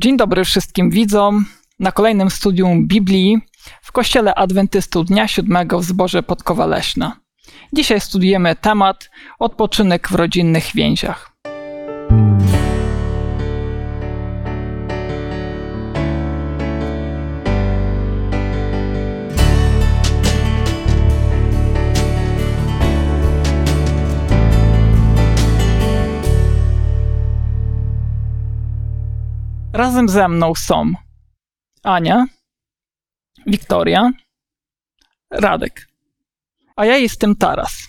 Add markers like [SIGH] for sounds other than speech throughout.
Dzień dobry wszystkim widzom na kolejnym studium Biblii w Kościele Adwentystów Dnia Siódmego w Zborze Podkowa Leśna. Dzisiaj studiujemy temat odpoczynek w rodzinnych więziach. Razem ze mną są Ania, Wiktoria, Radek, a ja jestem Taras.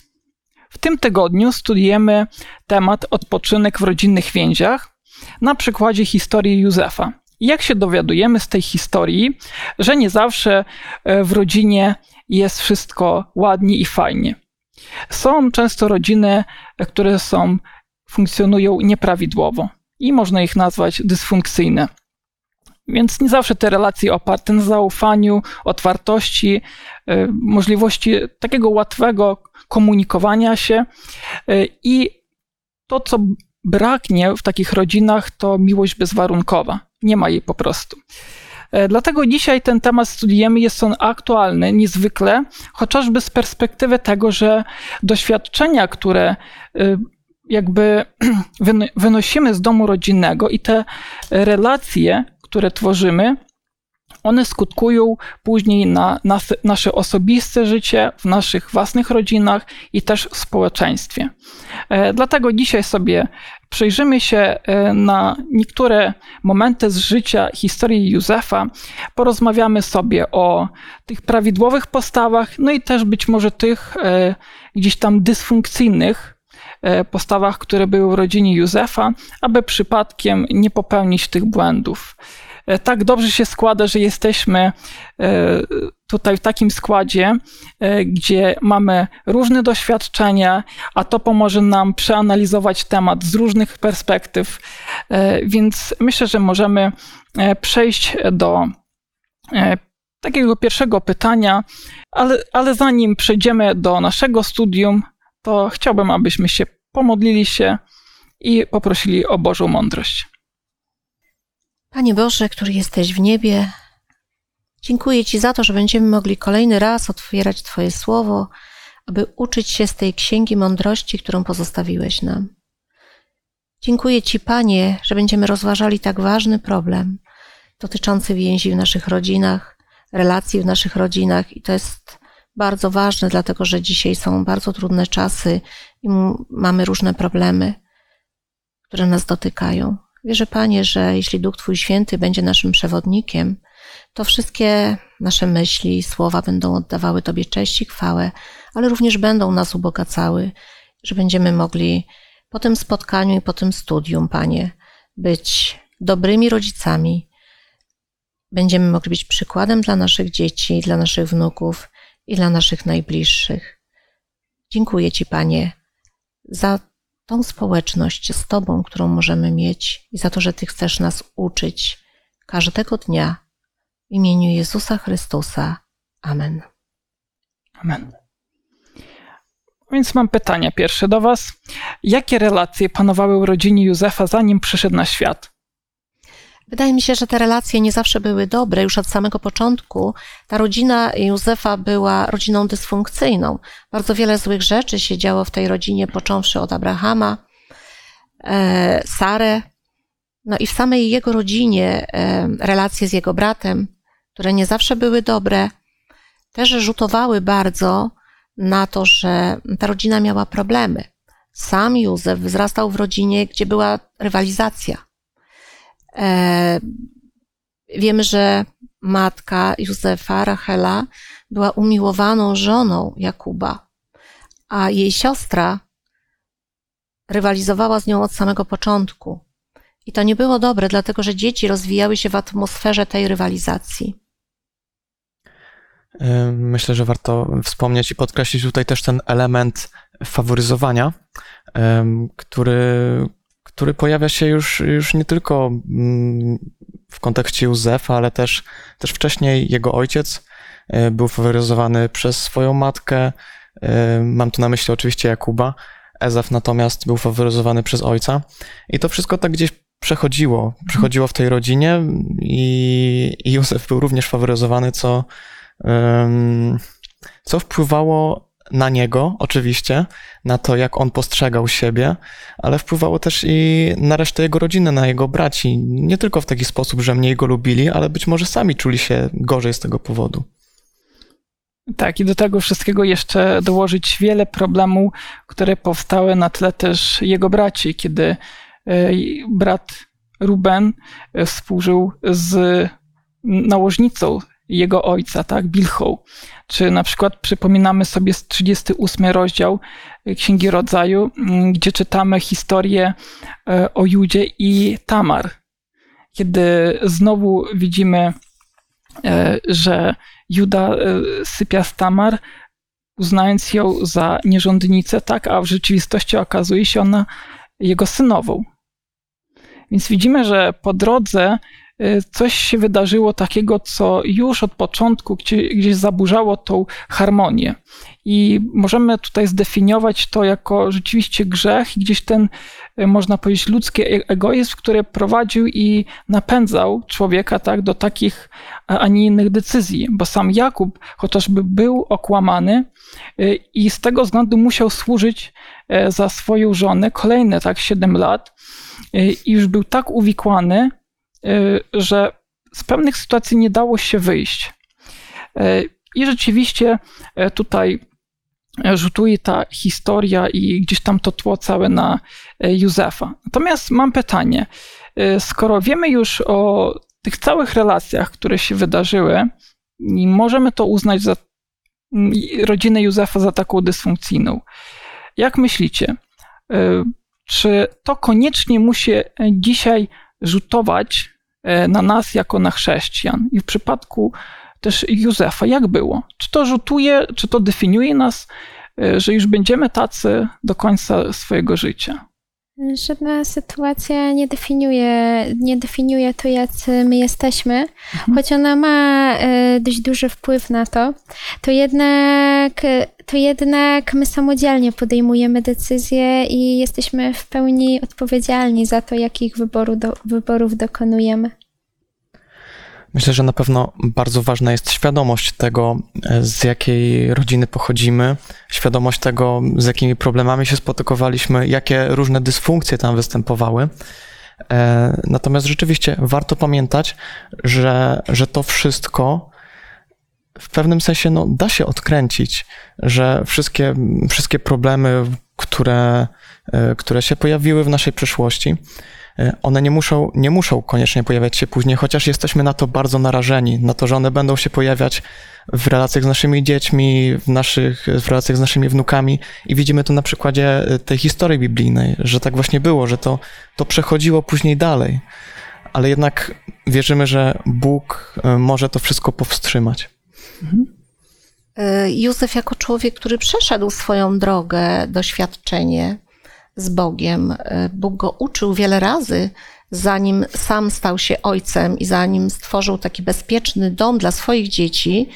W tym tygodniu studiujemy temat odpoczynek w rodzinnych więziach na przykładzie historii Józefa. Jak się dowiadujemy z tej historii, że nie zawsze e, w rodzinie jest wszystko ładnie i fajnie. Są często rodziny, e, które są, funkcjonują nieprawidłowo i można ich nazwać dysfunkcyjne. Więc nie zawsze te relacje oparte na zaufaniu, otwartości, e, możliwości takiego łatwego komunikowania się e, i to, co braknie w takich rodzinach, to miłość bezwarunkowa. Nie ma jej po prostu. E, dlatego dzisiaj ten temat studiujemy, jest on aktualny niezwykle, chociażby z perspektywy tego, że doświadczenia, które jakby [CLEARS THROAT] wynosimy z domu rodzinnego i te relacje, które tworzymy, one skutkują później na nas, nasze osobiste życie, w naszych własnych rodzinach i też w społeczeństwie. E, dlatego dzisiaj sobie przyjrzymy się e, na niektóre momenty z życia historii Józefa, porozmawiamy sobie o tych prawidłowych postawach, no i też być może tych e, gdzieś tam dysfunkcyjnych postawach, które były w rodzinie Józefa, aby przypadkiem nie popełnić tych błędów. E, tak dobrze się składa, że jesteśmy e, tutaj w takim składzie, gdzie mamy różne doświadczenia, a to pomoże nam przeanalizować temat z różnych perspektyw, więc myślę, że możemy przejść do takiego pierwszego pytania, ale, ale zanim przejdziemy do naszego studium, to chciałbym, abyśmy się pomodlili się i poprosili o Bożą mądrość. Panie Boże, który jesteś w niebie, dziękuję Ci za to, że będziemy mogli kolejny raz otwierać Twoje słowo, aby uczyć się z tej księgi mądrości, którą pozostawiłeś nam. Dziękuję Ci, Panie, że będziemy rozważali tak ważny problem dotyczący więzi w naszych rodzinach, relacji w naszych rodzinach, i to jest bardzo ważne, dlatego że dzisiaj są bardzo trudne czasy i mamy różne problemy, które nas dotykają. Wierzę, Panie, że jeśli Duch Twój Święty będzie naszym przewodnikiem, to wszystkie nasze myśli i słowa będą oddawały Tobie cześć i chwałę, ale również będą nas ubogacały, że będziemy mogli po tym spotkaniu i po tym studium, Panie, być dobrymi rodzicami. Będziemy mogli być przykładem dla naszych dzieci, dla naszych wnuków i dla naszych najbliższych. Dziękuję Ci, Panie, za tą społeczność z Tobą, którą możemy mieć i za to, że Ty chcesz nas uczyć każdego dnia. W imieniu Jezusa Chrystusa. Amen. Amen. Więc mam pytanie pierwsze do Was. Jakie relacje panowały w rodzinie Józefa, zanim przyszedł na świat? Wydaje mi się, że te relacje nie zawsze były dobre. Już od samego początku ta rodzina Józefa była rodziną dysfunkcyjną. Bardzo wiele złych rzeczy się działo w tej rodzinie, począwszy od Abrahama, e, Sarę, no i w samej jego rodzinie e, relacje z jego bratem, które nie zawsze były dobre, też rzutowały bardzo na to, że ta rodzina miała problemy. Sam Józef wzrastał w rodzinie, gdzie była rywalizacja wiemy, że matka Józefa, Rachela, była umiłowaną żoną Jakuba, a jej siostra rywalizowała z nią od samego początku. I to nie było dobre, dlatego że dzieci rozwijały się w atmosferze tej rywalizacji. E, myślę, że warto wspomnieć i podkreślić tutaj też ten element faworyzowania, e, który, który pojawia się już, już nie tylko mm, w kontekście Józefa, ale też, też wcześniej jego ojciec e, był faworyzowany przez swoją matkę. E, mam tu na myśli oczywiście Jakuba. Ezaf natomiast był faworyzowany przez ojca. I to wszystko tak gdzieś przechodziło, przechodziło w tej rodzinie i, i Józef był również faworyzowany, co, co wpływało na niego, oczywiście, na to, jak on postrzegał siebie, ale wpływało też i na resztę jego rodziny, na jego braci. Nie tylko w taki sposób, że mniej go lubili, ale być może sami czuli się gorzej z tego powodu. Tak, i do tego wszystkiego jeszcze dołożyć wiele problemów, które powstały na tle też jego braci, kiedy e, brat Ruben e, współżył z nałożnicą jego ojca, tak, Bilchą. Czy na przykład przypominamy sobie 38 rozdział Księgi Rodzaju, gdzie czytamy historię e, o Judzie i Tamar. Kiedy znowu widzimy, że Juda sypia z Tamar, uznając ją za nierządnicę, tak, a w rzeczywistości okazuje się ona jego synową. Więc widzimy, że po drodze coś się wydarzyło takiego, co już od początku gdzieś, gdzieś zaburzało tą harmonię. I możemy tutaj zdefiniować to jako rzeczywiście grzech i gdzieś ten, e, można powiedzieć, ludzki e-, egoizm, który prowadził i napędzał człowieka tak, do takich, a nie innych decyzji. Bo sam Jakub chociażby był okłamany e, i z tego względu musiał służyć za swoją żonę kolejne tak 7 lat i już był tak uwikłany, że z pewnych sytuacji nie dało się wyjść. I rzeczywiście tutaj rzutuje ta historia i gdzieś tam to tło całe na Józefa. Natomiast mam pytanie. Skoro wiemy już o tych całych relacjach, które się wydarzyły, i możemy to uznać za rodzinę Józefa za taką dysfunkcyjną. Jak myślicie, czy to koniecznie musi dzisiaj rzutować na nas jako na chrześcijan? I w przypadku też Józefa, jak było? Czy to rzutuje, czy to definiuje nas, e, że już będziemy tacy do końca swojego życia? Żadna sytuacja nie definiuje, nie definiuje to, jacy my jesteśmy, mhm. choć ona ma e, dość duży wpływ na to, to jednak, to jednak my samodzielnie podejmujemy decyzje i jesteśmy w pełni odpowiedzialni za to, jakich wyboru do, wyborów dokonujemy. Myślę, że na pewno bardzo ważna jest świadomość tego, e, z jakiej rodziny pochodzimy, świadomość tego, z jakimi problemami się spotykowaliśmy, jakie różne dysfunkcje tam występowały. E, natomiast rzeczywiście warto pamiętać, że, że to wszystko w pewnym sensie no, da się odkręcić, że wszystkie, wszystkie problemy, które, e, które się pojawiły w naszej przeszłości, one nie muszą, nie muszą koniecznie pojawiać się później, chociaż jesteśmy na to bardzo narażeni, na to, że one będą się pojawiać w relacjach z naszymi dziećmi, w, naszych, w relacjach z naszymi wnukami i widzimy to na przykładzie e, tej historii biblijnej, że tak właśnie było, że to, to przechodziło później dalej, ale jednak wierzymy, że Bóg e, może to wszystko powstrzymać. Mhm. Józef jako człowiek, który przeszedł swoją drogę, doświadczenie, z Bogiem. E, Bóg go uczył wiele razy, zanim sam stał się ojcem i zanim stworzył taki bezpieczny dom dla swoich dzieci.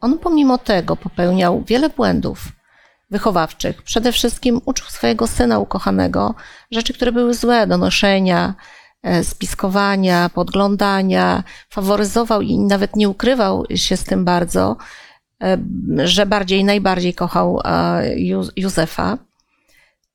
On pomimo tego popełniał wiele błędów wychowawczych. Przede wszystkim uczył swojego syna ukochanego rzeczy, które były złe, do noszenia, e, spiskowania, podglądania, faworyzował i nawet nie ukrywał się z tym bardzo, e, że bardziej, najbardziej kochał Józefa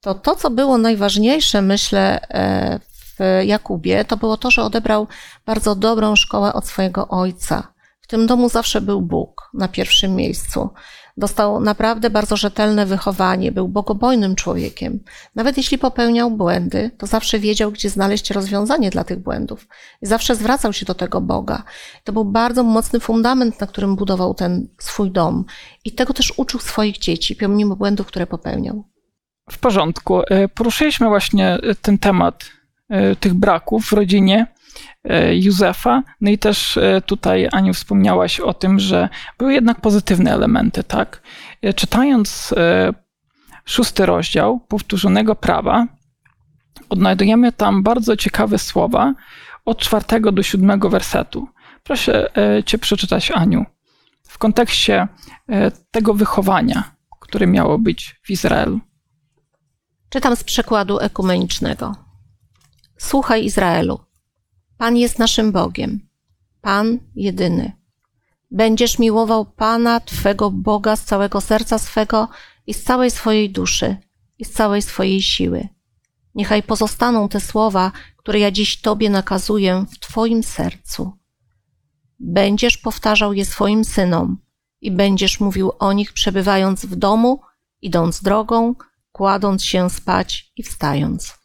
to to, co było najważniejsze, myślę, e, w Jakubie, to było to, że odebrał bardzo dobrą szkołę od swojego ojca. W tym domu zawsze był Bóg na pierwszym miejscu. Dostał naprawdę bardzo rzetelne wychowanie, był bogobojnym człowiekiem. Nawet jeśli popełniał błędy, to zawsze wiedział, gdzie znaleźć rozwiązanie dla tych błędów. I zawsze zwracał się do tego Boga. To był bardzo mocny fundament, na którym budował ten swój dom. I tego też uczył swoich dzieci, pomimo błędów, które popełniał. W porządku. E, poruszyliśmy właśnie e, ten temat e, tych braków w rodzinie Józefa. No i też tutaj, Aniu, wspomniałaś o tym, że były jednak pozytywne elementy, tak? Czytając szósty rozdział powtórzonego prawa, odnajdujemy tam bardzo ciekawe słowa od czwartego do siódmego wersetu. Proszę Cię przeczytać, Aniu, w kontekście tego wychowania, które miało być w Izraelu. Czytam z przekładu ekumenicznego. Słuchaj Izraelu. Pan jest naszym Bogiem. Pan jedyny. Będziesz miłował Pana, Twego Boga z całego serca swego i z całej swojej duszy i z całej swojej siły. Niechaj pozostaną te słowa, które ja dziś Tobie nakazuję w Twoim sercu. Będziesz powtarzał je swoim synom i będziesz mówił o nich przebywając w domu, idąc drogą, kładąc się spać i wstając.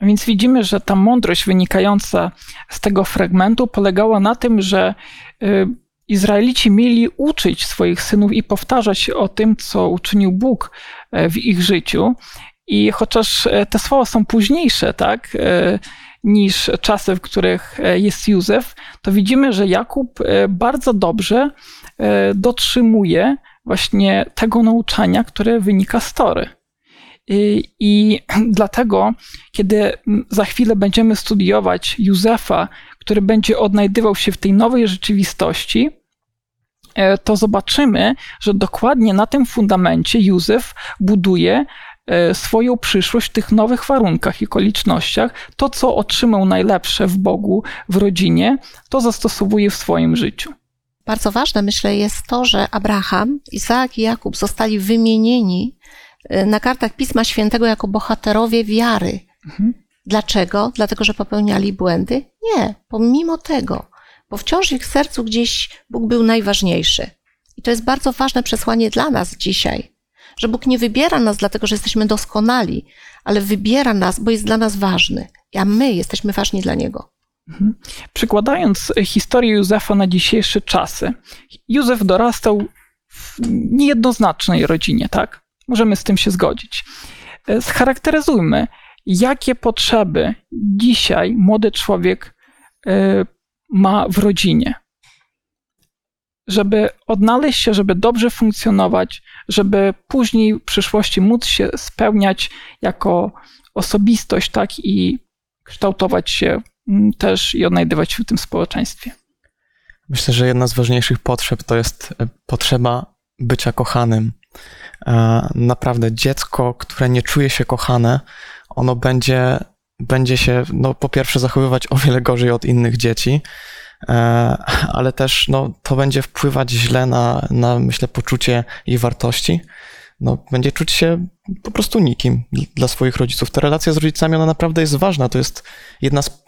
Więc widzimy, że ta mądrość wynikająca z tego fragmentu polegała na tym, że y, Izraelici mieli uczyć swoich synów i powtarzać o tym, co uczynił Bóg e, w ich życiu. I chociaż e, te słowa są późniejsze, tak, e, niż czasy, w których jest Józef, to widzimy, że Jakub bardzo dobrze dotrzymuje właśnie tego nauczania, które wynika z Tory. I, I [CLEARS THROAT] dlatego, kiedy za chwilę będziemy studiować Józefa, który będzie odnajdywał się w tej nowej rzeczywistości, e, to zobaczymy, że dokładnie na tym fundamencie Józef buduje e, swoją przyszłość w tych nowych warunkach i okolicznościach. To, co otrzymał najlepsze w Bogu, w rodzinie, to zastosowuje w swoim życiu. Bardzo ważne, myślę, jest to, że Abraham, Izaak i Jakub zostali wymienieni y, na kartach Pisma Świętego jako bohaterowie wiary. Mhm. Dlaczego? Dlatego, że popełniali błędy? Nie, pomimo tego, bo wciąż w ich sercu gdzieś Bóg był najważniejszy. I to jest bardzo ważne przesłanie dla nas dzisiaj, że Bóg nie wybiera nas dlatego, że jesteśmy doskonali, ale wybiera nas, bo jest dla nas ważny, a my jesteśmy ważni dla Niego. Mhm. Przykładając historię Józefa na dzisiejsze czasy, Józef dorastał w niejednoznacznej rodzinie, tak? Możemy z tym się zgodzić. E, scharakteryzujmy, jakie potrzeby dzisiaj młody człowiek e, ma w rodzinie. Żeby odnaleźć się, żeby dobrze funkcjonować, żeby później w przyszłości móc się spełniać jako osobistość, tak i kształtować się Mm, też i odnajdywać się w tym społeczeństwie. Myślę, że jedna z ważniejszych potrzeb to jest e, potrzeba bycia kochanym. E, naprawdę dziecko, które nie czuje się kochane, ono będzie, będzie się, no, po pierwsze, zachowywać o wiele gorzej od innych dzieci, e, ale też no, to będzie wpływać źle na, na, myślę, poczucie jej wartości no, będzie czuć się po prostu nikim dla swoich rodziców. Ta relacja z rodzicami, ona naprawdę jest ważna. To jest jedna z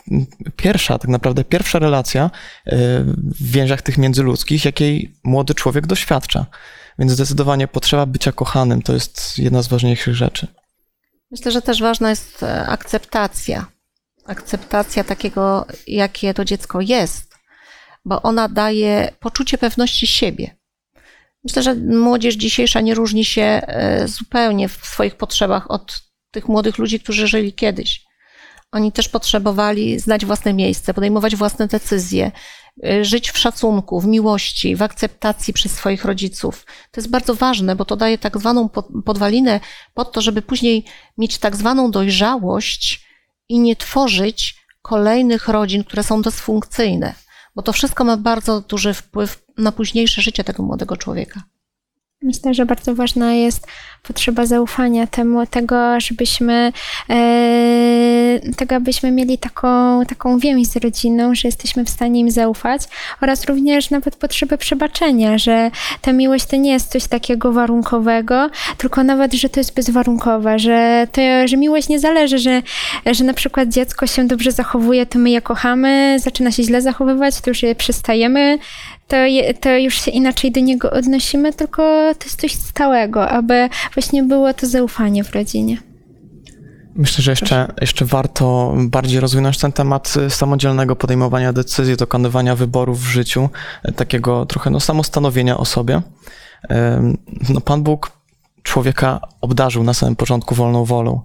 pierwsza, tak naprawdę pierwsza relacja e, w więziach tych międzyludzkich, jakiej młody człowiek doświadcza. Więc zdecydowanie potrzeba bycia kochanym to jest jedna z ważniejszych rzeczy. Myślę, że też ważna jest e, akceptacja. Akceptacja takiego, jakie to dziecko jest, bo ona daje poczucie pewności siebie. Myślę, że młodzież dzisiejsza nie różni się e, zupełnie w swoich potrzebach od tych młodych ludzi, którzy żyli kiedyś. Oni też potrzebowali znać własne miejsce, podejmować własne decyzje, e, żyć w szacunku, w miłości, w akceptacji przez swoich rodziców. To jest bardzo ważne, bo to daje tak zwaną podwalinę pod to, żeby później mieć tak zwaną dojrzałość i nie tworzyć kolejnych rodzin, które są dysfunkcyjne bo to wszystko ma bardzo duży wpływ na późniejsze życie tego młodego człowieka. Myślę, że bardzo ważna jest potrzeba zaufania temu, tego, żebyśmy, e, tego, abyśmy mieli taką, taką więź z rodziną, że jesteśmy w stanie im zaufać oraz również nawet potrzebę przebaczenia, że ta miłość to nie jest coś takiego warunkowego, tylko nawet, że to jest bezwarunkowe, że, to, że miłość nie zależy, że, że na przykład dziecko się dobrze zachowuje, to my je kochamy, zaczyna się źle zachowywać, to już je przestajemy to, je, to już się inaczej do niego odnosimy, tylko to jest coś stałego, aby właśnie było to zaufanie w rodzinie. Myślę, że jeszcze, jeszcze warto bardziej rozwinąć ten temat samodzielnego podejmowania decyzji, dokonywania wyborów w życiu, takiego trochę no, samostanowienia o sobie. No, Pan Bóg człowieka obdarzył na samym początku wolną wolą.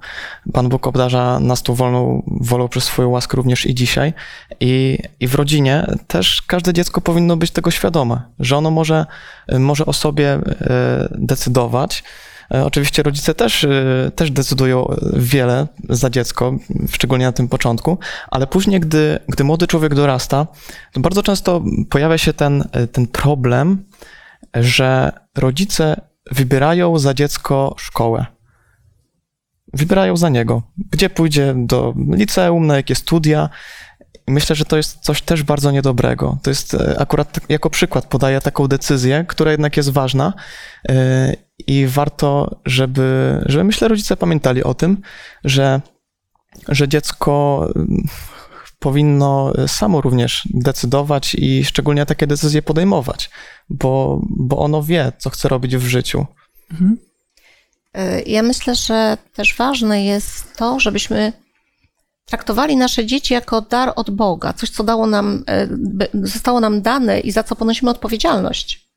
Pan Bóg obdarza nas tą wolną wolą przez swoją łaskę również i dzisiaj. I, I w rodzinie też każde dziecko powinno być tego świadome, że ono może, może o sobie e, decydować. E, oczywiście rodzice też, e, też decydują wiele za dziecko, szczególnie na tym początku, ale później, gdy, gdy młody człowiek dorasta, to bardzo często pojawia się ten, ten problem, że rodzice wybierają za dziecko szkołę. wybierają za niego, gdzie pójdzie do liceum, na jakie studia. Myślę, że to jest coś też bardzo niedobrego. To jest e, akurat tak- jako przykład podaję taką decyzję, która jednak jest ważna e, i warto, żeby, żeby myślę, rodzice pamiętali o tym, że, że dziecko powinno samo również decydować i szczególnie takie decyzje podejmować, bo, bo ono wie, co chce robić w życiu. Mhm. Y, Ja myślę, że też ważne jest to, żebyśmy traktowali nasze dzieci jako dar od Boga, coś, co dało nam, by- zostało nam dane i za co ponosimy odpowiedzialność.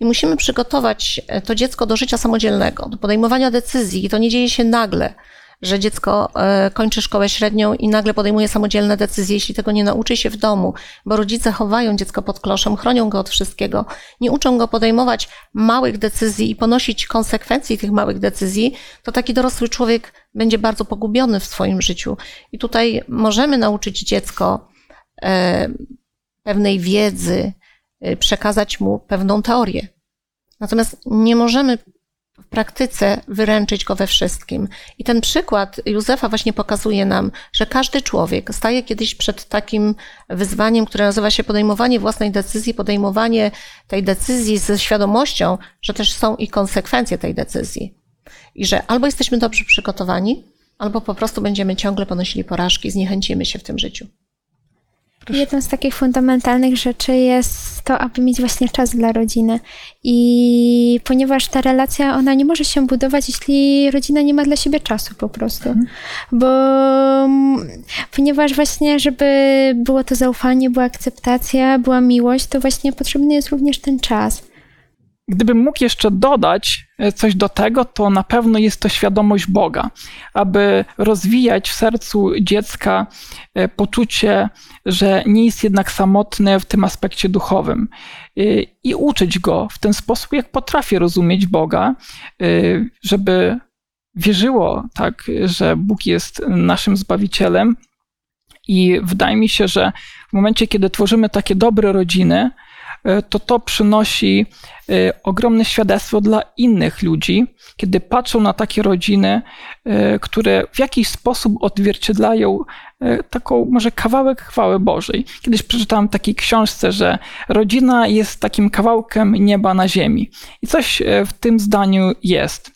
I musimy przygotować to dziecko do życia samodzielnego, do podejmowania decyzji. I to nie dzieje się nagle, że dziecko y, kończy szkołę średnią i nagle podejmuje samodzielne decyzje, jeśli tego nie nauczy się w domu, bo rodzice chowają dziecko pod kloszem, chronią go od wszystkiego, nie uczą go podejmować małych decyzji i ponosić konsekwencji tych małych decyzji, to taki dorosły człowiek będzie bardzo pogubiony w swoim życiu. I tutaj możemy nauczyć dziecko e, pewnej wiedzy, e, przekazać mu pewną teorię. Natomiast nie możemy w praktyce wyręczyć go we wszystkim. I ten przykład Józefa właśnie pokazuje nam, że każdy człowiek staje kiedyś przed takim wyzwaniem, które nazywa się podejmowanie własnej decyzji, podejmowanie tej decyzji ze świadomością, że też są i konsekwencje tej decyzji. I że albo jesteśmy dobrze przygotowani, albo po prostu będziemy ciągle ponosili porażki, zniechęcimy się w tym życiu. Jedną z takich fundamentalnych rzeczy jest to, aby mieć właśnie czas dla rodziny. I ponieważ ta relacja, ona nie może się budować, jeśli rodzina nie ma dla siebie czasu po prostu. Bo mm, ponieważ właśnie, żeby było to zaufanie, była akceptacja, była miłość, to właśnie potrzebny jest również ten czas. Gdybym mógł jeszcze dodać e, coś do tego, to na pewno jest to świadomość Boga, aby rozwijać w sercu dziecka e, poczucie, że nie jest jednak samotny w tym aspekcie duchowym e, i uczyć go w ten sposób, jak potrafi rozumieć Boga, żeby wierzyło tak, że Bóg jest naszym Zbawicielem. I wydaje mi się, że w momencie, kiedy tworzymy takie dobre rodziny, to to przynosi e, ogromne świadectwo dla innych ludzi, kiedy patrzą na takie rodziny, e, które w jakiś sposób odzwierciedlają e, taką może kawałek chwały Bożej. Kiedyś przeczytałem w takiej książce, że rodzina jest takim kawałkiem nieba na ziemi. I coś e, w tym zdaniu jest.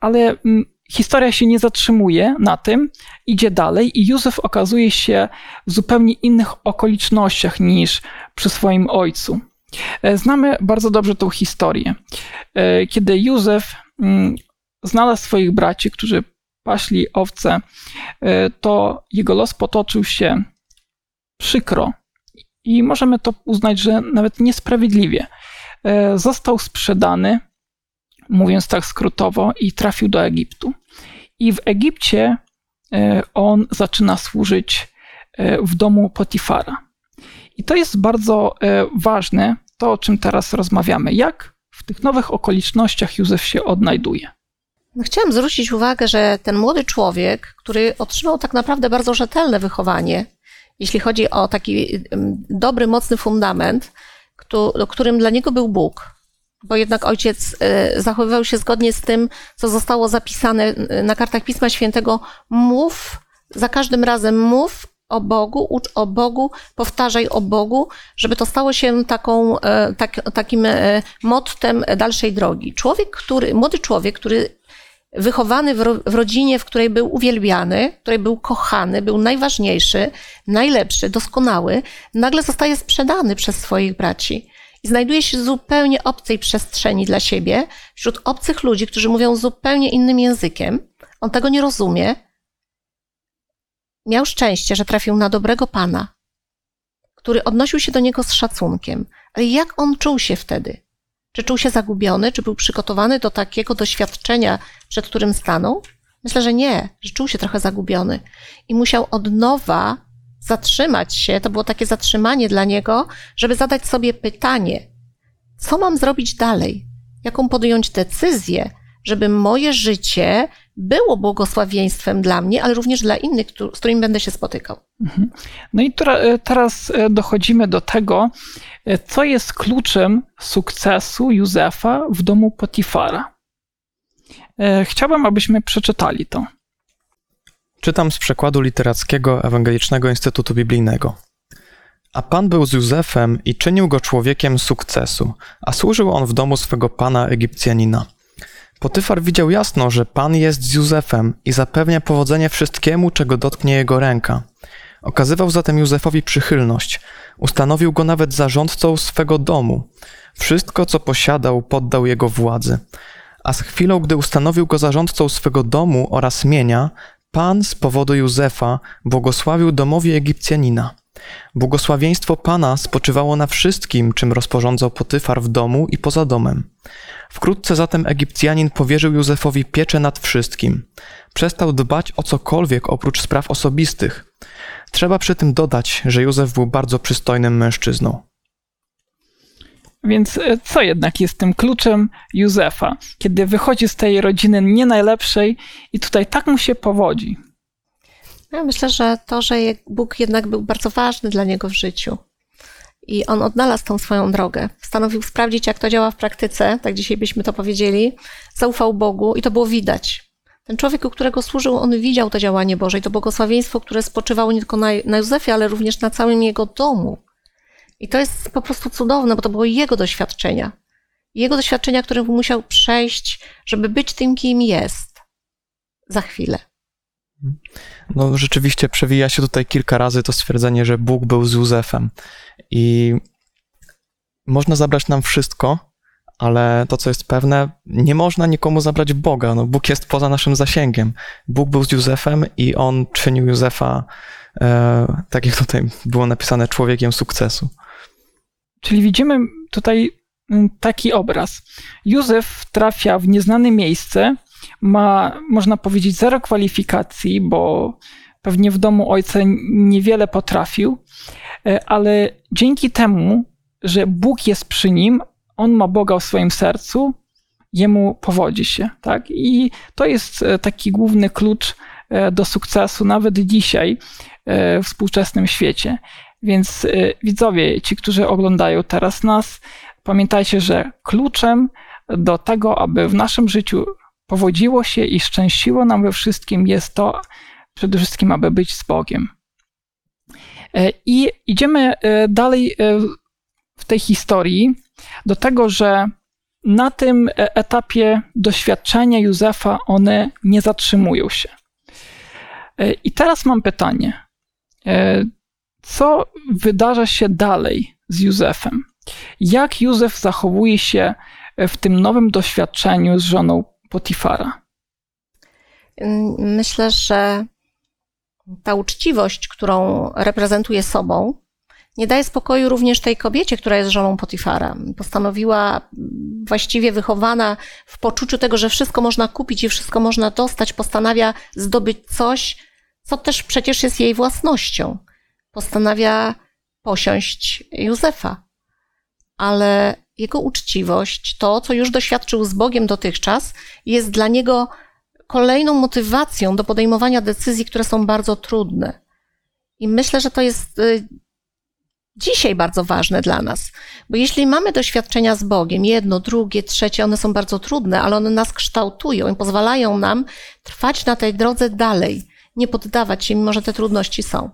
Ale mm, historia się nie zatrzymuje na tym, idzie dalej i Józef okazuje się w zupełnie innych okolicznościach niż przy swoim ojcu. E, Znamy bardzo dobrze tą historię. E, Kiedy Józef mm, znalazł swoich braci, którzy paśli owce, e, to jego los potoczył się przykro i możemy to uznać, że nawet niesprawiedliwie. Został sprzedany, mówiąc tak skrótowo, i trafił do Egiptu. I w Egipcie on zaczyna służyć w domu Potifara. I to jest bardzo e, ważne, to o czym teraz rozmawiamy. Jak w tych nowych okolicznościach Józef się odnajduje. No, Chciałam zwrócić uwagę, że ten młody człowiek, który otrzymał tak naprawdę bardzo rzetelne wychowanie, jeśli chodzi o taki em, dobry, mocny fundament, któ- którym dla niego był Bóg, bo jednak ojciec e, zachowywał się zgodnie z tym, co zostało zapisane na kartach Pisma Świętego. Mów, za każdym razem mów o Bogu, ucz o Bogu, powtarzaj o Bogu, żeby to stało się taką, e, tak, takim e, mottem dalszej drogi. Człowiek, który, młody człowiek, który wychowany w, ro, w rodzinie, w której był uwielbiany, w której był kochany, był najważniejszy, najlepszy, doskonały, nagle zostaje sprzedany przez swoich braci. I znajduje się w zupełnie obcej przestrzeni dla siebie, wśród obcych ludzi, którzy mówią zupełnie innym językiem. On tego nie rozumie. Miał szczęście, że trafił na dobrego pana, który odnosił się do niego z szacunkiem. Ale jak on czuł się wtedy? Czy czuł się zagubiony? Czy był przygotowany do takiego doświadczenia, przed którym stanął? Myślę, że nie, że czuł się trochę zagubiony i musiał od nowa zatrzymać się. To było takie zatrzymanie dla niego, żeby zadać sobie pytanie: co mam zrobić dalej? Jaką podjąć decyzję, żeby moje życie było błogosławieństwem dla mnie, ale również dla innych, z którymi będę się spotykał? Mhm. No i e, teraz e, dochodzimy do tego, e, co jest kluczem sukcesu Józefa w domu Potifara. Chciałbym, abyśmy przeczytali to. Czytam z przekładu literackiego Ewangelicznego Instytutu Biblijnego. A Pan był z Józefem i czynił go człowiekiem sukcesu, a służył on w domu swego pana Egipcjanina. Potyfar widział jasno, że Pan jest z Józefem i zapewnia powodzenie wszystkiemu, czego dotknie jego ręka. Okazywał zatem Józefowi przychylność, ustanowił go nawet zarządcą swego domu. Wszystko, co posiadał, poddał jego władzy. A z chwilą, gdy ustanowił go zarządcą swego domu oraz mienia, Pan z powodu Józefa błogosławił domowi Egipcjanina. Błogosławieństwo Pana spoczywało na wszystkim, czym rozporządzał Potyfar w domu i poza domem. Wkrótce zatem Egipcjanin powierzył Józefowi pieczę nad wszystkim. Przestał dbać o cokolwiek oprócz spraw osobistych. Trzeba przy tym dodać, że Józef był bardzo przystojnym mężczyzną. Więc e, co jednak jest tym kluczem Józefa, kiedy wychodzi z tej rodziny nie najlepszej i tutaj tak mu się powodzi? Ja myślę, że to, że Bóg jednak był bardzo ważny dla niego w życiu. I on odnalazł tą swoją drogę. Stanowił sprawdzić, jak to działa w praktyce, tak dzisiaj byśmy to powiedzieli. Zaufał Bogu i to było widać. Ten człowiek, u którego służył, on widział to działanie Boże i to błogosławieństwo, które spoczywało nie tylko na, na Józefie, ale również na całym jego domu. I to jest po prostu cudowne, bo to było jego doświadczenia. Jego doświadczenia, które musiał przejść, żeby być tym, kim jest za chwilę. No, rzeczywiście przewija się tutaj kilka razy to stwierdzenie, że Bóg był z Józefem. I można zabrać nam wszystko, ale to, co jest pewne, nie można nikomu zabrać Boga. No, Bóg jest poza naszym zasięgiem. Bóg był z Józefem i on czynił Józefa, e, tak jak tutaj było napisane, człowiekiem sukcesu. Czyli widzimy tutaj mm, taki obraz. Józef trafia w nieznane miejsce, ma, można powiedzieć, zero kwalifikacji, bo pewnie w domu ojca niewiele potrafił, e, ale dzięki temu, że Bóg jest przy nim, on ma Boga w swoim sercu, jemu powodzi się. Tak? I to jest e, taki główny klucz e, do sukcesu, nawet dzisiaj w współczesnym świecie. Więc widzowie, ci, którzy oglądają teraz nas, pamiętajcie, że kluczem do tego, aby w naszym życiu powodziło się i szczęściło nam we wszystkim jest to przede wszystkim, aby być z Bogiem. E, I idziemy e, dalej e, w tej historii do tego, że na tym etapie doświadczenia Józefa one nie zatrzymują się. I teraz mam pytanie. Co wydarza się dalej z Józefem? Jak Józef zachowuje się w tym nowym doświadczeniu z żoną Potifara? Myślę, że ta uczciwość, którą reprezentuje sobą, nie daje spokoju również tej kobiecie, która jest żoną Potifara. Postanowiła, właściwie wychowana w poczuciu tego, że wszystko można kupić i wszystko można dostać, postanawia zdobyć coś, co też przecież jest jej własnością. Postanawia posiąść Józefa. Ale jego uczciwość, to, co już doświadczył z Bogiem dotychczas, jest dla niego kolejną motywacją do podejmowania decyzji, które są bardzo trudne. I myślę, że to jest y, dzisiaj bardzo ważne dla nas, bo jeśli mamy doświadczenia z Bogiem, jedno, drugie, trzecie, one są bardzo trudne, ale one nas kształtują i pozwalają nam trwać na tej drodze dalej, nie poddawać się, mimo że te trudności są.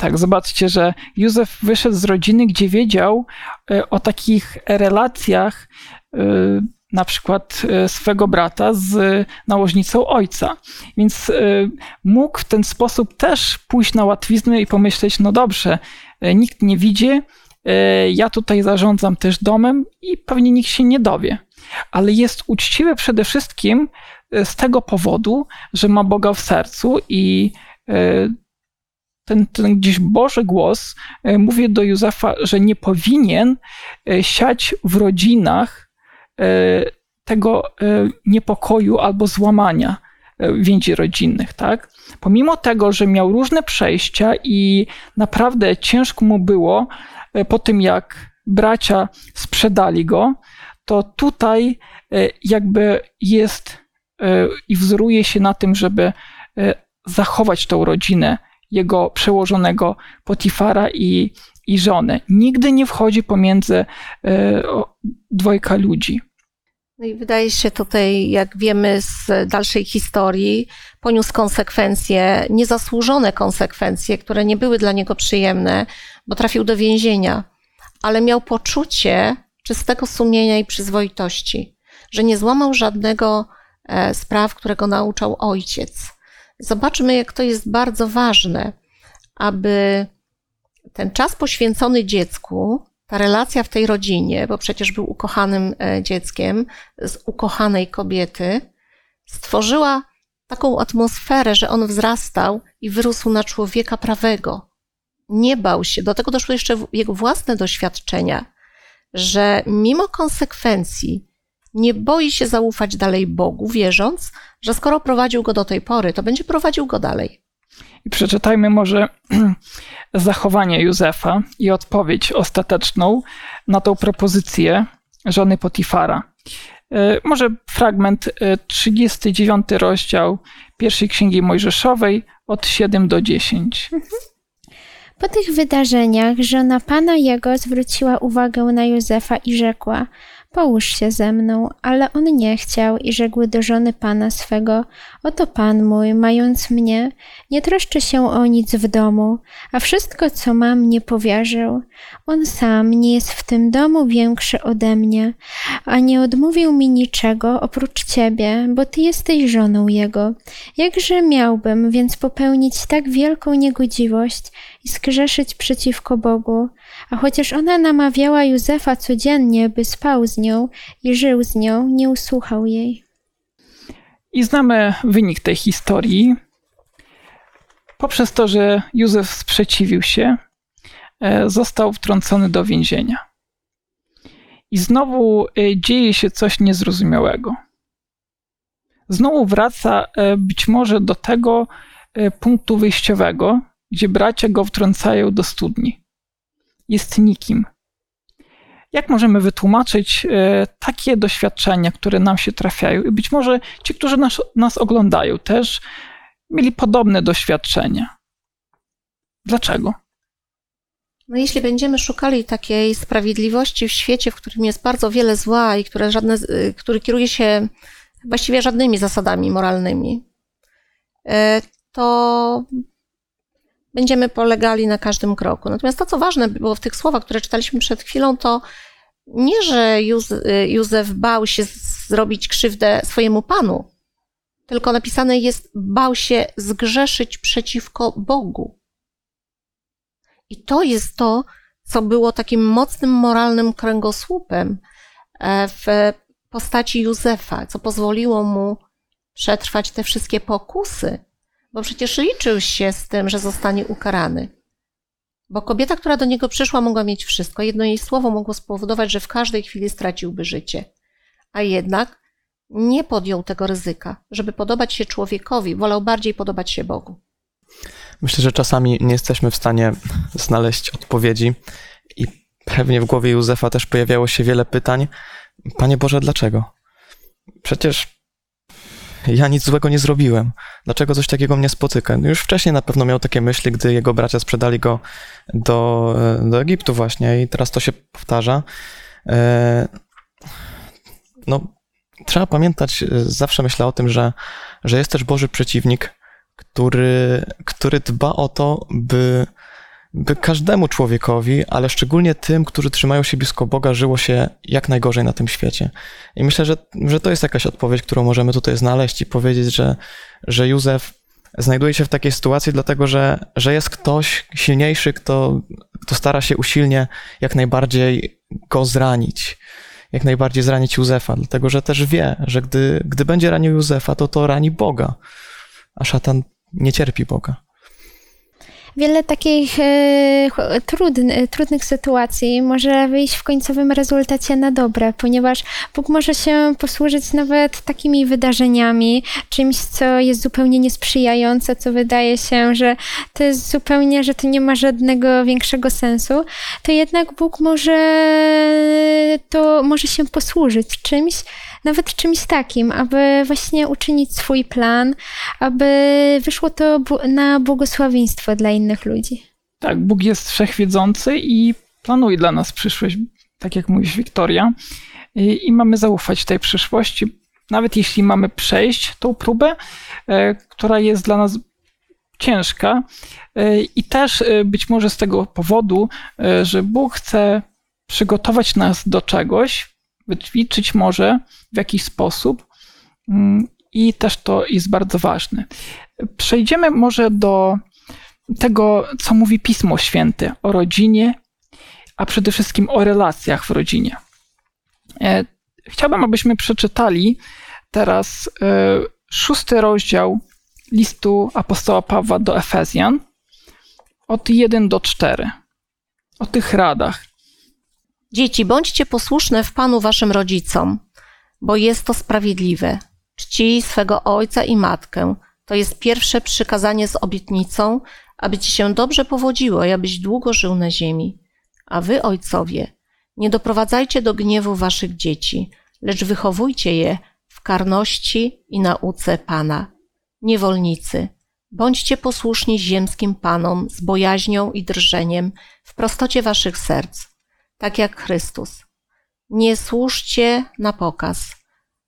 Tak, zobaczcie, że Józef wyszedł z rodziny, gdzie wiedział y, o takich relacjach, y, na przykład y, swego brata z nałożnicą ojca. Więc mógł w ten sposób też pójść na łatwiznę i pomyśleć: no dobrze, nikt nie widzi, ja tutaj zarządzam też domem i pewnie nikt się nie dowie. Ale jest uczciwy przede wszystkim z tego powodu, że ma Boga w sercu i ten, ten gdzieś Boży głos e, mówi do Józefa, że nie powinien e, siać w rodzinach e, tego niepokoju albo złamania więzi rodzinnych, tak? Pomimo tego, że miał różne przejścia i naprawdę ciężko mu było po tym, jak bracia sprzedali go, to tutaj jakby jest i wzoruje się na tym, żeby zachować tą rodzinę jego przełożonego Potifara i, i żony. Nigdy nie wchodzi pomiędzy e, dwojga ludzi. No i wydaje się tutaj, jak wiemy z dalszej historii, poniósł konsekwencje, niezasłużone konsekwencje, które nie były dla niego przyjemne, bo trafił do więzienia, ale miał poczucie czystego sumienia i przyzwoitości, że nie złamał żadnego e, spraw, którego nauczał ojciec. Zobaczmy, jak to jest bardzo ważne, aby ten czas poświęcony dziecku, ta relacja w tej rodzinie, bo przecież był ukochanym e, dzieckiem z ukochanej kobiety, stworzyła taką atmosferę, że on wzrastał i wyrósł na człowieka prawego. Nie bał się, do tego doszły jeszcze jego własne doświadczenia, że mimo konsekwencji nie boi się zaufać dalej Bogu, wierząc, że skoro prowadził go do tej pory, to będzie prowadził go dalej. I przeczytajmy może [CLEARS THROAT] zachowanie Józefa i odpowiedź ostateczną na tą propozycję żony Potifara. E, może fragment 39 e, rozdział pierwszej księgi Mojżeszowej od 7 do 10. Po tych wydarzeniach żona pana jego zwróciła uwagę na Józefa i rzekła: Połóż się ze mną, ale on nie chciał i rzekł do żony pana swego, oto pan mój, mając mnie, nie troszczy się o nic w domu, a wszystko, co mam, nie powierzył. On sam nie jest w tym domu większy ode mnie, a nie odmówił mi niczego oprócz ciebie, bo ty jesteś żoną jego. Jakże miałbym więc popełnić tak wielką niegodziwość i zgrzeszyć przeciwko Bogu? A chociaż ona namawiała Józefa codziennie, by spał z nią i żył z nią, nie usłuchał jej. I znamy wynik tej historii. Poprzez to, że Józef sprzeciwił się, e, został wtrącony do więzienia. I znowu e, dzieje się coś niezrozumiałego. Znowu wraca e, być może do tego punktu wyjściowego, gdzie bracia go wtrącają do studni jest nikim. Jak możemy wytłumaczyć e, takie doświadczenia, które nam się trafiają? I być może ci, którzy nas, nas oglądają, też mieli podobne doświadczenia. Dlaczego? No jeśli będziemy szukali takiej sprawiedliwości w świecie, w którym jest bardzo wiele zła i które żadne, y, który kieruje się właściwie żadnymi zasadami moralnymi, e, to będziemy polegali na każdym kroku. Natomiast to, co ważne było w tych słowach, które czytaliśmy przed chwilą, to nie, że Józef bał się zrobić krzywdę swojemu panu, tylko napisane jest, bał się zgrzeszyć przeciwko Bogu. I to jest to, co było takim mocnym moralnym kręgosłupem e, w postaci Józefa, co pozwoliło mu przetrwać te wszystkie pokusy, bo przecież liczył się z tym, że zostanie ukarany. Bo kobieta, która do niego przyszła, mogła mieć wszystko. Jedno jej słowo mogło spowodować, że w każdej chwili straciłby życie. A jednak nie podjął tego ryzyka, żeby podobać się człowiekowi, wolał bardziej podobać się Bogu. Myślę, że czasami nie jesteśmy w stanie znaleźć odpowiedzi i pewnie w głowie Józefa też pojawiało się wiele pytań. Panie Boże, dlaczego? Przecież ja nic złego nie zrobiłem. Dlaczego coś takiego mnie spotyka? No już wcześniej na pewno miał takie myśli, gdy jego bracia sprzedali go do, do Egiptu właśnie i teraz to się powtarza. E, no, trzeba pamiętać, zawsze myślę o tym, że, że jest też Boży przeciwnik, który, który dba o to, by by każdemu człowiekowi, ale szczególnie tym, którzy trzymają się blisko Boga, żyło się jak najgorzej na tym świecie. I myślę, że, że to jest jakaś odpowiedź, którą możemy tutaj znaleźć i powiedzieć, że, że Józef znajduje się w takiej sytuacji, dlatego że, że jest ktoś silniejszy, kto, kto stara się usilnie jak najbardziej go zranić. Jak najbardziej zranić Józefa, dlatego że też wie, że gdy, gdy będzie ranił Józefa, to to rani Boga, a szatan nie cierpi Boga wiele takich e, trudny, trudnych sytuacji może wyjść w końcowym rezultacie na dobre, ponieważ Bóg może się posłużyć nawet takimi wydarzeniami, czymś, co jest zupełnie niesprzyjające, co wydaje się, że to jest zupełnie, że to nie ma żadnego większego sensu, to jednak Bóg może to może się posłużyć czymś, nawet czymś takim, aby właśnie uczynić swój plan, aby wyszło to na błogosławieństwo dla innych ludzi. Tak, Bóg jest wszechwiedzący i planuje dla nas przyszłość. tak jak mówisz, Wiktoria, i, i mamy zaufać tej przyszłości, nawet jeśli mamy przejść tą próbę, e, która jest dla nas ciężka e, i też e, być może z tego powodu, że Bóg chce przygotować nas do czegoś, wyćwiczyć może w jakiś sposób mm, i też to jest bardzo ważne. Przejdziemy może do tego, co mówi Pismo Święte o rodzinie, a przede wszystkim o relacjach w rodzinie. Chciałbym, abyśmy przeczytali teraz e, szósty rozdział listu apostoła Pawła do Efezjan, od 1 do 4, o tych radach. Dzieci, bądźcie posłuszne w Panu waszym rodzicom, bo jest to sprawiedliwe. Czci swego ojca i matkę. To jest pierwsze przykazanie z obietnicą, aby ci się dobrze powodziło i abyś długo żył na ziemi. A wy, ojcowie, nie doprowadzajcie do gniewu waszych dzieci, lecz wychowujcie je w karności i nauce Pana. Niewolnicy, bądźcie posłuszni ziemskim Panom z bojaźnią i drżeniem w prostocie waszych serc, tak jak Chrystus. Nie służcie na pokaz,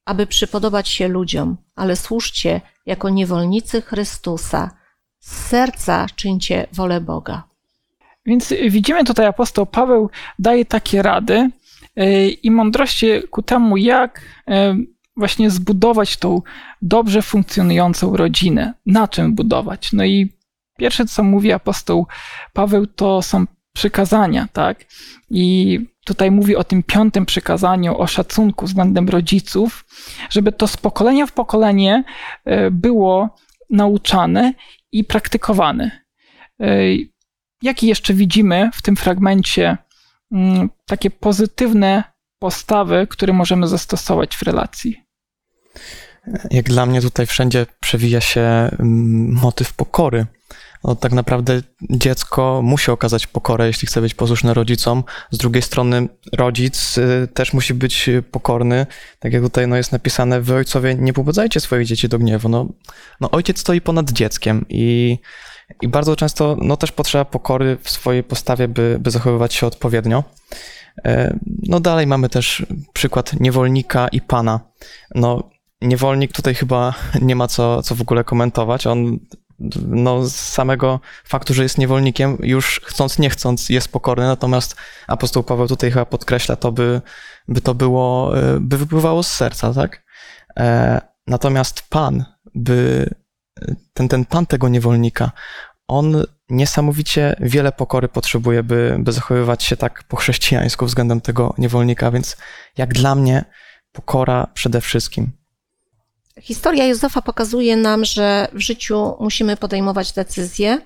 aby przypodobać się ludziom, ale służcie jako niewolnicy Chrystusa. Z serca czyńcie wolę Boga. Więc widzimy tutaj apostoł Paweł daje takie rady e, i mądrości ku temu, jak e, właśnie zbudować tą dobrze funkcjonującą rodzinę. Na czym budować? No i pierwsze, co mówi apostoł Paweł, to są przykazania, tak? I tutaj mówi o tym piątym przykazaniu, o szacunku względem rodziców, żeby to z pokolenia w pokolenie e, było nauczane i praktykowane. E, Jakie jeszcze widzimy w tym fragmencie mm, takie pozytywne postawy, które możemy zastosować w relacji? Jak dla mnie tutaj wszędzie przewija się mm, motyw pokory. No, tak naprawdę dziecko musi okazać pokorę, jeśli chce być posłuszne rodzicom. Z drugiej strony rodzic y, też musi być pokorny. Tak jak tutaj no, jest napisane, wy ojcowie nie pobudzajcie swoich dzieci do gniewu. No, no ojciec stoi ponad dzieckiem i, i bardzo często no, też potrzeba pokory w swojej postawie, by, by zachowywać się odpowiednio. E, no dalej mamy też przykład niewolnika i pana. No, niewolnik tutaj chyba [LAUGHS] nie ma co, co w ogóle komentować. On no, z samego faktu, że jest niewolnikiem, już chcąc, nie chcąc, jest pokorny, natomiast apostoł Paweł tutaj chyba podkreśla to, by, by to było, e, by wypływało z serca, tak? E, natomiast Pan, by ten, ten Pan tego niewolnika, on niesamowicie wiele pokory potrzebuje, by, by zachowywać się tak po chrześcijańsku względem tego niewolnika, więc jak dla mnie pokora przede wszystkim. Historia Józefa pokazuje nam, że w życiu musimy podejmować decyzje.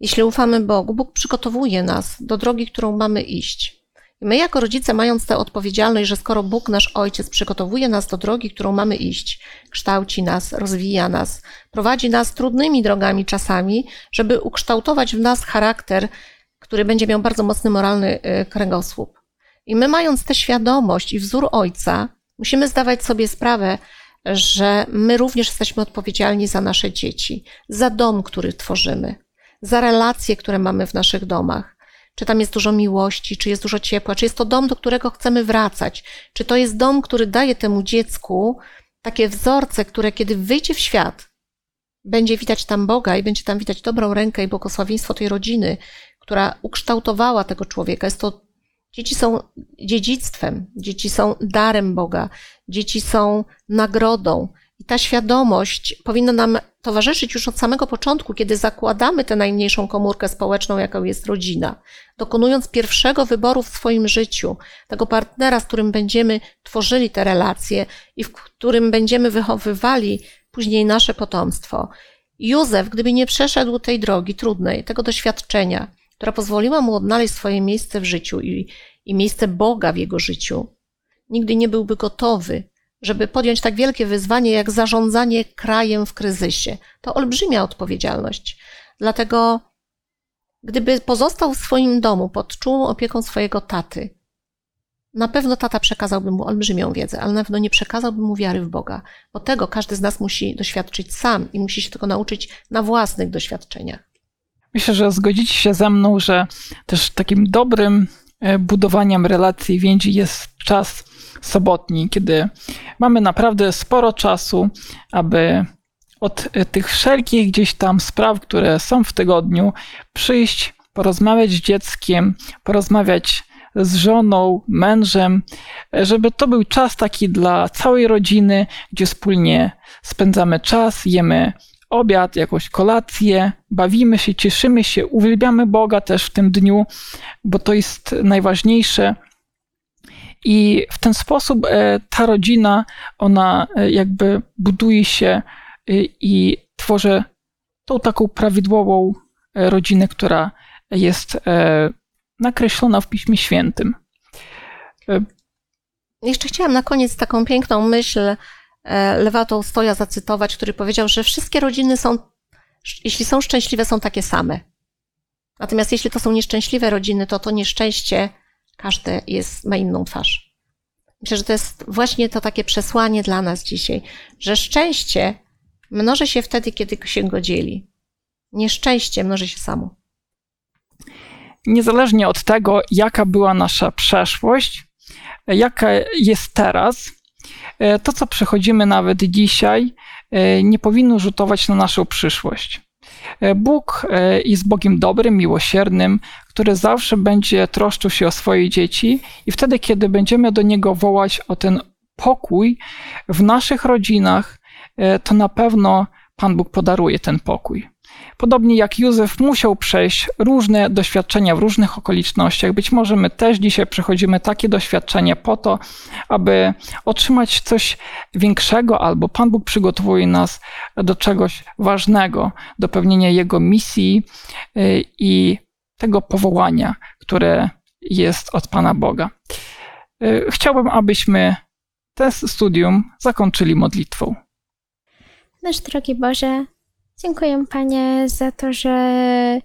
Jeśli ufamy Bogu, Bóg przygotowuje nas do drogi, którą mamy iść. I my, jako rodzice, mając tę odpowiedzialność, że skoro Bóg, nasz Ojciec, przygotowuje nas do drogi, którą mamy iść, kształci nas, rozwija nas, prowadzi nas trudnymi drogami czasami, żeby ukształtować w nas charakter, który będzie miał bardzo mocny moralny y, kręgosłup. I my, mając tę świadomość i wzór Ojca, musimy zdawać sobie sprawę, że my również jesteśmy odpowiedzialni za nasze dzieci, za dom, który tworzymy, za relacje, które mamy w naszych domach. Czy tam jest dużo miłości, czy jest dużo ciepła, czy jest to dom, do którego chcemy wracać, czy to jest dom, który daje temu dziecku takie wzorce, które kiedy wyjdzie w świat, będzie widać tam Boga i będzie tam widać dobrą rękę i błogosławieństwo tej rodziny, która ukształtowała tego człowieka. Jest to Dzieci są dziedzictwem, dzieci są darem Boga, dzieci są nagrodą. I ta świadomość powinna nam towarzyszyć już od samego początku, kiedy zakładamy tę najmniejszą komórkę społeczną, jaką jest rodzina. Dokonując pierwszego wyboru w swoim życiu, tego partnera, z którym będziemy tworzyli te relacje i w którym będziemy wychowywali później nasze potomstwo. Józef, gdyby nie przeszedł tej drogi trudnej, tego doświadczenia, która pozwoliła mu odnaleźć swoje miejsce w życiu i, i miejsce Boga w jego życiu, nigdy nie byłby gotowy, żeby podjąć tak wielkie wyzwanie jak zarządzanie krajem w kryzysie. To olbrzymia odpowiedzialność. Dlatego, gdyby pozostał w swoim domu pod czułą opieką swojego taty, na pewno tata przekazałby mu olbrzymią wiedzę, ale na pewno nie przekazałby mu wiary w Boga, bo tego każdy z nas musi doświadczyć sam i musi się tego nauczyć na własnych doświadczeniach. Myślę, że zgodzicie się ze mną, że też takim dobrym e, budowaniem relacji więzi jest czas sobotni, kiedy mamy naprawdę sporo czasu, aby od e, tych wszelkich gdzieś tam spraw, które są w tygodniu, przyjść, porozmawiać z dzieckiem, porozmawiać z żoną, mężem, żeby to był czas taki dla całej rodziny, gdzie wspólnie spędzamy czas, jemy obiad, jakąś kolację, bawimy się, cieszymy się, uwielbiamy Boga też w tym dniu, bo to jest najważniejsze. I w ten sposób e, ta rodzina, ona e, jakby buduje się e, i tworzy tą taką prawidłową rodzinę, która jest nakreślona w Piśmie Świętym. Jeszcze chciałam na koniec taką piękną myśl Lewa Stoja zacytować, który powiedział, że wszystkie rodziny są, jeśli są szczęśliwe, są takie same. Natomiast jeśli to są nieszczęśliwe rodziny, to to nieszczęście każde jest, ma inną twarz. Myślę, że to jest właśnie to takie przesłanie dla nas dzisiaj, że szczęście mnoży się wtedy, kiedy się go dzieli. Nieszczęście mnoży się samo. Niezależnie od tego, jaka była nasza przeszłość, jaka jest teraz, to, co przechodzimy nawet dzisiaj, nie powinno rzutować na naszą przyszłość. E, Bóg e, jest Bogiem dobrym, miłosiernym, który zawsze będzie troszczył się o swoje dzieci, i wtedy, kiedy będziemy do Niego wołać o ten pokój w naszych rodzinach, e, to na pewno Pan Bóg podaruje ten pokój. Podobnie jak Józef musiał przejść różne doświadczenia w różnych okolicznościach, być może my też dzisiaj przechodzimy takie doświadczenia po to, aby otrzymać coś większego, albo Pan Bóg przygotowuje nas do czegoś ważnego, do pełnienia Jego misji y, i tego powołania, które jest od Pana Boga. Y, chciałbym, abyśmy to studium zakończyli modlitwą. Nasz drogi Boże, Dziękuję Panie za to, że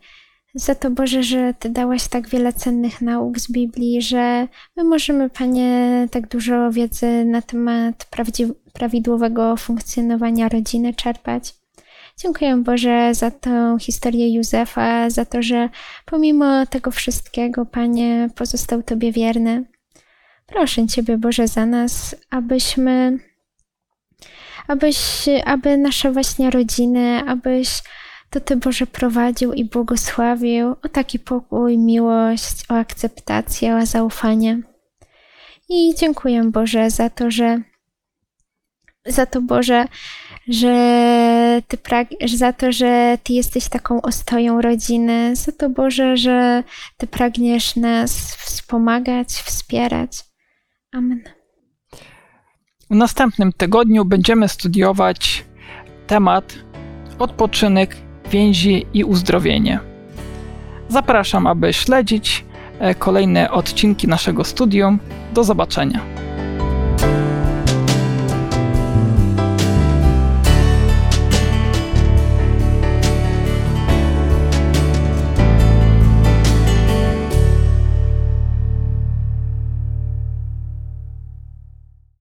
za to Boże, że Ty dałeś tak wiele cennych nauk z Biblii, że my możemy Panie tak dużo wiedzy na temat prawidłowego funkcjonowania rodziny czerpać. Dziękuję Boże za tę historię Józefa, za to, że pomimo tego wszystkiego, Panie, pozostał Tobie wierny. Proszę Ciebie, Boże, za nas, abyśmy abyś, aby nasze właśnie rodziny, abyś to Ty Boże prowadził i błogosławił o taki pokój, miłość, o akceptację, o zaufanie. I dziękuję Boże za to, że za to Boże, że Ty prag za to, że Ty jesteś taką ostoją rodziny, za to Boże, że Ty pragniesz nas wspomagać, wspierać. Amen. W następnym tygodniu będziemy studiować temat odpoczynek, więzi i uzdrowienie. Zapraszam, aby śledzić e, kolejne odcinki naszego studium. Do zobaczenia.